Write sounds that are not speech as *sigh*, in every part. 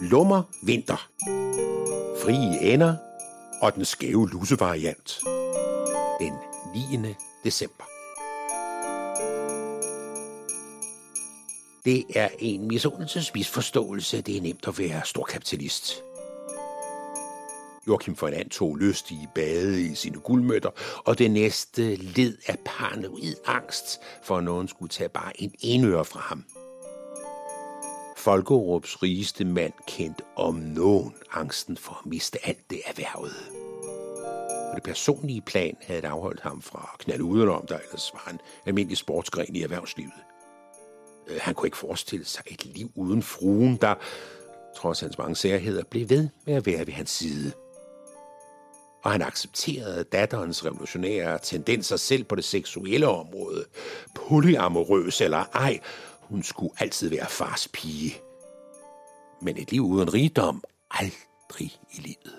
Lummer Vinter. Frie ender og den skæve lusevariant. Den 9. december. Det er en misundelses misforståelse. Det er nemt at være storkapitalist. Joachim von tog lystige bade i sine guldmøtter, og det næste led af paranoid angst, for nogen skulle tage bare en enøre fra ham. Folkerups rigeste mand kendte om nogen angsten for at miste alt det erhvervede. På det personlige plan havde det afholdt ham fra at knalde udenom, der ellers var en almindelig sportsgren i erhvervslivet. Øh, han kunne ikke forestille sig et liv uden fruen, der, trods hans mange særheder, blev ved med at være ved hans side. Og han accepterede datterens revolutionære tendenser selv på det seksuelle område. Polyamorøs eller ej, hun skulle altid være fars pige. Men et liv uden rigdom, aldrig i livet.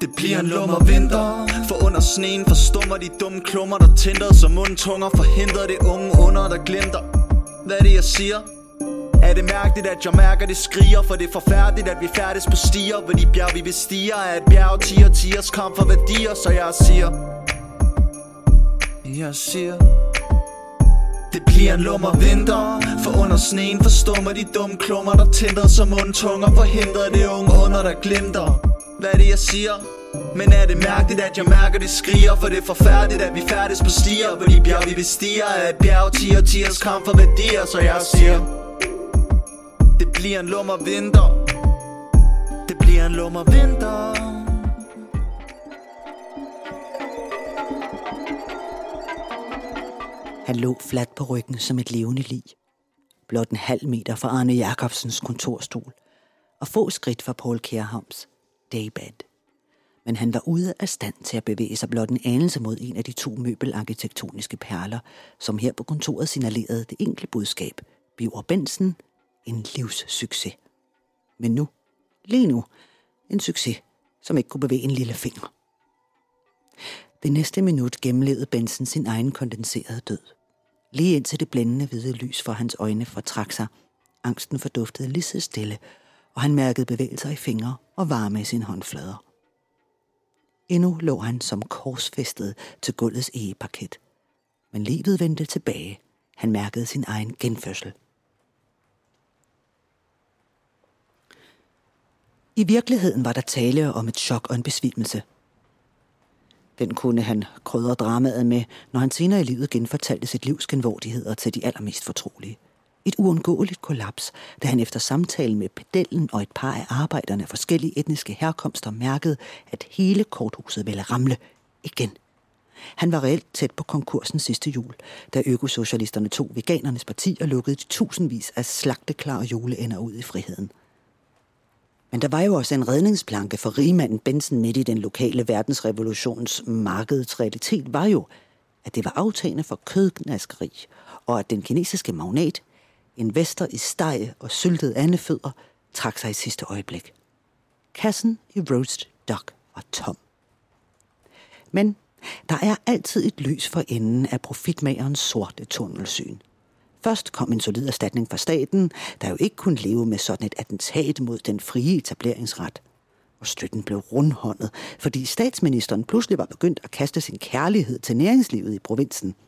Det bliver en lummer vinter For under sneen forstummer de dumme klummer Der tænder som mundtunger Forhindrer det unge under der glemter Hvad er det jeg siger? Er det mærkeligt at jeg mærker det skriger? For det er forfærdeligt at vi færdes på stier. Hvor de bjerg vi bestiger Er et bjerg tiger tiers kamp for værdier Så jeg siger. Jeg siger det bliver en lummer vinter. For under sneen forstummer de dumme klummer Der tænder som mundtunger Forhindrer det unge under der glimter. Hvad er det jeg siger? Men er det mærkeligt at jeg mærker det skriger? For det er forfærdeligt at vi færdes på stier. Hvor de bjerg vi bestiger Er et bjerg tiger tiers kamp for værdier Så jeg siger. Det bliver en lummer vinter Det bliver en lummer vinter Han lå fladt på ryggen som et levende lig. Blot en halv meter fra Arne Jacobsens kontorstol, og få skridt fra Paul Kjærhams daybed. Men han var ude af stand til at bevæge sig blot en anelse mod en af de to møbelarkitektoniske perler, som her på kontoret signalerede det enkle budskab. Biver Bensen, en livssucces. Men nu, lige nu, en succes, som ikke kunne bevæge en lille finger. Det næste minut gennemlevede Benson sin egen kondenserede død. Lige indtil det blændende hvide lys for hans øjne fortrak sig. Angsten forduftede lige så stille, og han mærkede bevægelser i fingre og varme i sine håndflader. Endnu lå han som korsfæstet til gulvets egeparket. Men livet vendte tilbage. Han mærkede sin egen genfødsel. I virkeligheden var der tale om et chok og en besvimelse. Den kunne han krydre dramaet med, når han senere i livet genfortalte sit livs genvordigheder til de allermest fortrolige – et uundgåeligt kollaps, da han efter samtalen med pedellen og et par af arbejderne af forskellige etniske herkomster mærkede, at hele korthuset ville ramle igen. Han var reelt tæt på konkursen sidste jul, da økosocialisterne tog veganernes parti og lukkede de tusindvis af slagteklare juleender ud i friheden. Men der var jo også en redningsplanke for rigmanden Benson midt i den lokale verdensrevolutions markedets realitet var jo, at det var aftagende for kødgnaskeri, og at den kinesiske magnat investor i steg og syltede andefødder, trak sig i sidste øjeblik. Kassen i roast duck var tom. Men der er altid et lys for enden af profitmagerens sorte tunnelsyn. Først kom en solid erstatning fra staten, der jo ikke kunne leve med sådan et attentat mod den frie etableringsret. Og støtten blev rundhåndet, fordi statsministeren pludselig var begyndt at kaste sin kærlighed til næringslivet i provinsen –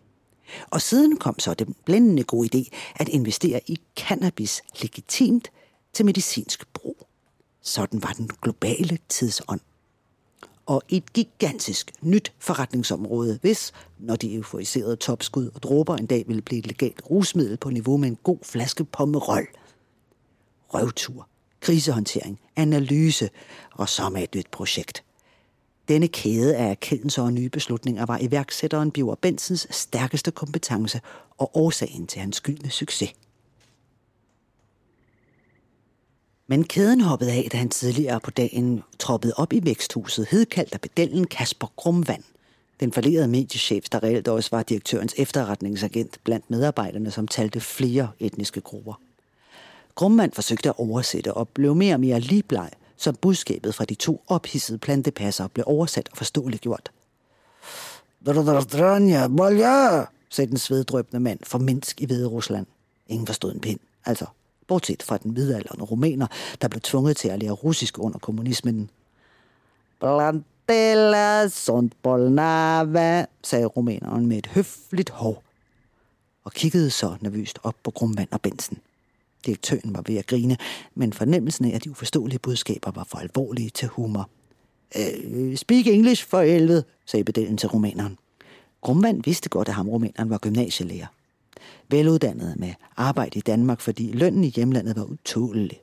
og siden kom så den blændende gode idé at investere i cannabis legitimt til medicinsk brug. Sådan var den globale tidsånd. Og et gigantisk nyt forretningsområde, hvis, når de euforiserede topskud og dråber en dag ville blive et legalt rusmiddel på niveau med en god flaske pommerøl. Røvtur, krisehåndtering, analyse og så med et nyt projekt – denne kæde af erkendelser og nye beslutninger var iværksætteren Biver Bensens stærkeste kompetence og årsagen til hans skyldne succes. Men kæden hoppede af, da han tidligere på dagen troppede op i væksthuset, hedkaldt af pedellen Kasper Grumvand, den forlerede mediechef, der reelt også var direktørens efterretningsagent blandt medarbejderne, som talte flere etniske grupper. Grummand forsøgte at oversætte og blev mere og mere ligebleg, som budskabet fra de to ophidsede plantepasser blev oversat og forståeligt gjort. Dranja, bolja, sagde den sveddrøbende mand for Minsk i Hvide Rusland. Ingen forstod en pind. Altså, bortset fra den midalderne rumæner, der blev tvunget til at lære russisk under kommunismen. Plantela sunt bolnava, sagde rumæneren med et høfligt hov, og kiggede så nervøst op på Grumvand og Bensen. Direktøren var ved at grine, men fornemmelsen af, at de uforståelige budskaber var for alvorlige til humor. Øh, speak English for helvede, sagde bedelen til rumæneren. Grumvand vidste godt, at ham rumæneren var gymnasielærer. Veluddannet med arbejde i Danmark, fordi lønnen i hjemlandet var utålelig.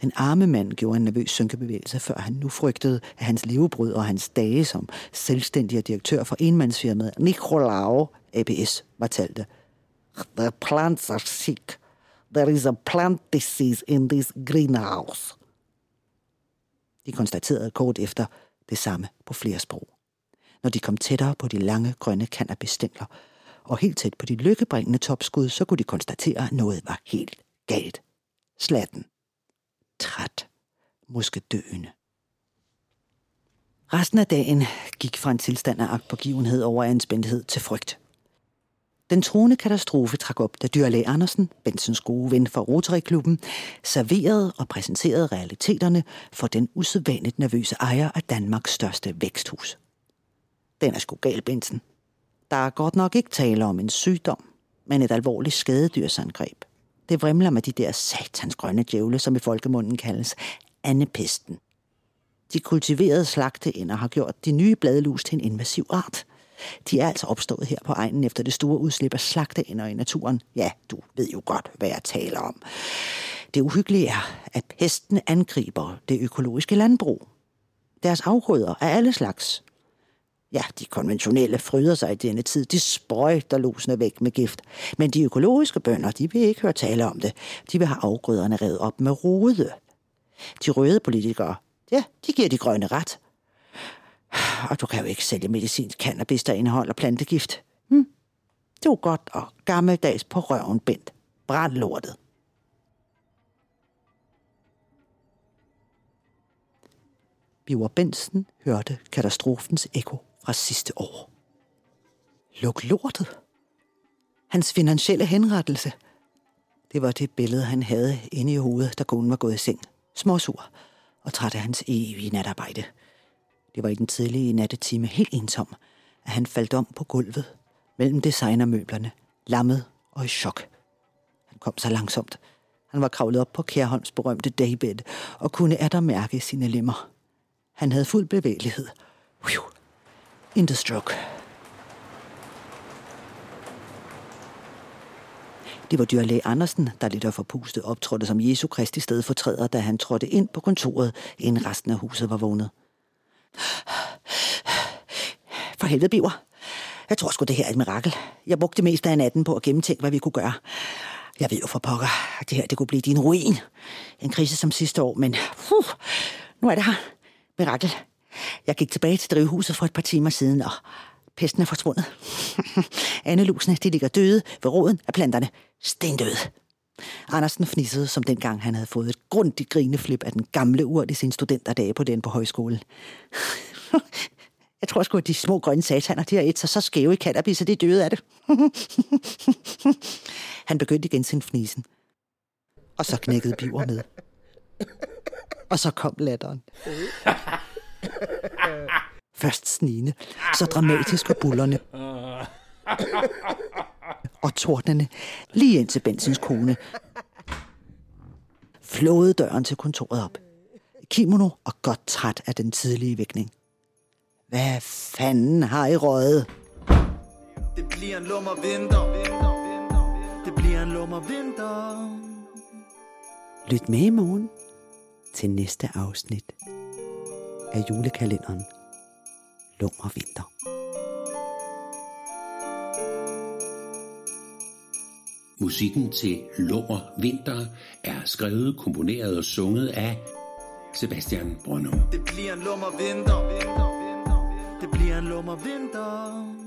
Den arme mand gjorde en nervøs synkebevægelse, før han nu frygtede, at hans levebrød og hans dage som selvstændig direktør for enmandsfirmaet Nicolau ABS var talte. The plants are sick. There is a plant disease in this greenhouse. De konstaterede kort efter det samme på flere sprog. Når de kom tættere på de lange grønne cannabisstængler og helt tæt på de lykkebringende topskud, så kunne de konstatere, at noget var helt galt. Slatten. Træt. Måske døende. Resten af dagen gik fra en tilstand af agtpågivenhed over anspændthed til frygt. Den truende katastrofe trak op, da Dyrlæg Andersen, Bensens gode ven fra Rotary-klubben, serverede og præsenterede realiteterne for den usædvanligt nervøse ejer af Danmarks største væksthus. Den er sgu gal, Bensen. Der er godt nok ikke tale om en sygdom, men et alvorligt skadedyrsangreb. Det vrimler med de der satans grønne djævle, som i folkemunden kaldes andepesten. De kultiverede slagteænder har gjort de nye bladlus til en invasiv art – de er altså opstået her på egnen efter det store udslip af slagteænder i naturen. Ja, du ved jo godt, hvad jeg taler om. Det uhyggelige er, at pesten angriber det økologiske landbrug. Deres afgrøder er alle slags. Ja, de konventionelle fryder sig i denne tid. De sprøjter losene væk med gift. Men de økologiske bønder, de vil ikke høre tale om det. De vil have afgrøderne revet op med rode. De røde politikere, ja, de giver de grønne ret. Og du kan jo ikke sælge medicinsk cannabis, der indeholder plantegift. Hm? Det er godt og gammeldags på røven bent. Brænd lortet. Biver Bensen hørte katastrofens ekko fra sidste år. Luk lortet. Hans finansielle henrettelse. Det var det billede, han havde inde i hovedet, da konen var gået i seng. Småsur og træt af hans evige natarbejde – det var i den tidlige nattetime helt ensom, at han faldt om på gulvet mellem designermøblerne, lammet og i chok. Han kom så langsomt. Han var kravlet op på Kærholms berømte daybed og kunne atter mærke sine lemmer. Han havde fuld bevægelighed. In the stroke. Det var dyrlæge Andersen, der lidt af forpustet optrådte som Jesu Kristi stedfortræder, da han trådte ind på kontoret, inden resten af huset var vågnet. For helvede, Biver. Jeg tror sgu, det her er et mirakel. Jeg brugte det meste af natten på at gennemtænke, hvad vi kunne gøre. Jeg ved jo for pokker, at det her det kunne blive din ruin. En krise som sidste år, men puh, nu er det her. Mirakel. Jeg gik tilbage til drivhuset for et par timer siden, og pesten er forsvundet. *laughs* Andelusene, de ligger døde ved roden af planterne. Stendøde. Andersen fnissede, som dengang han havde fået et grundigt grineflip af den gamle urt i sin studenterdage på den på højskolen. *laughs* Jeg tror sgu, at de små grønne sataner, de har et sig så skæve i cannabis, at de er døde af det. *laughs* Han begyndte igen sin fnisen. Og så knækkede Biver med. Og så kom latteren. Først snigende, så dramatisk og bullerne. Og tordnende, lige ind til Bensens kone. Flåede døren til kontoret op. Kimono og godt træt af den tidlige vækning. Hvad fanden har I røget? Det bliver en lummer vinter. Det bliver en lummer vinter. Lyt med i morgen til næste afsnit af julekalenderen Lummer Vinter. Musikken til Lummer Vinter er skrevet, komponeret og sunget af Sebastian Brønum. Det bliver en lummer vinter. Det bliver en lummer vinter.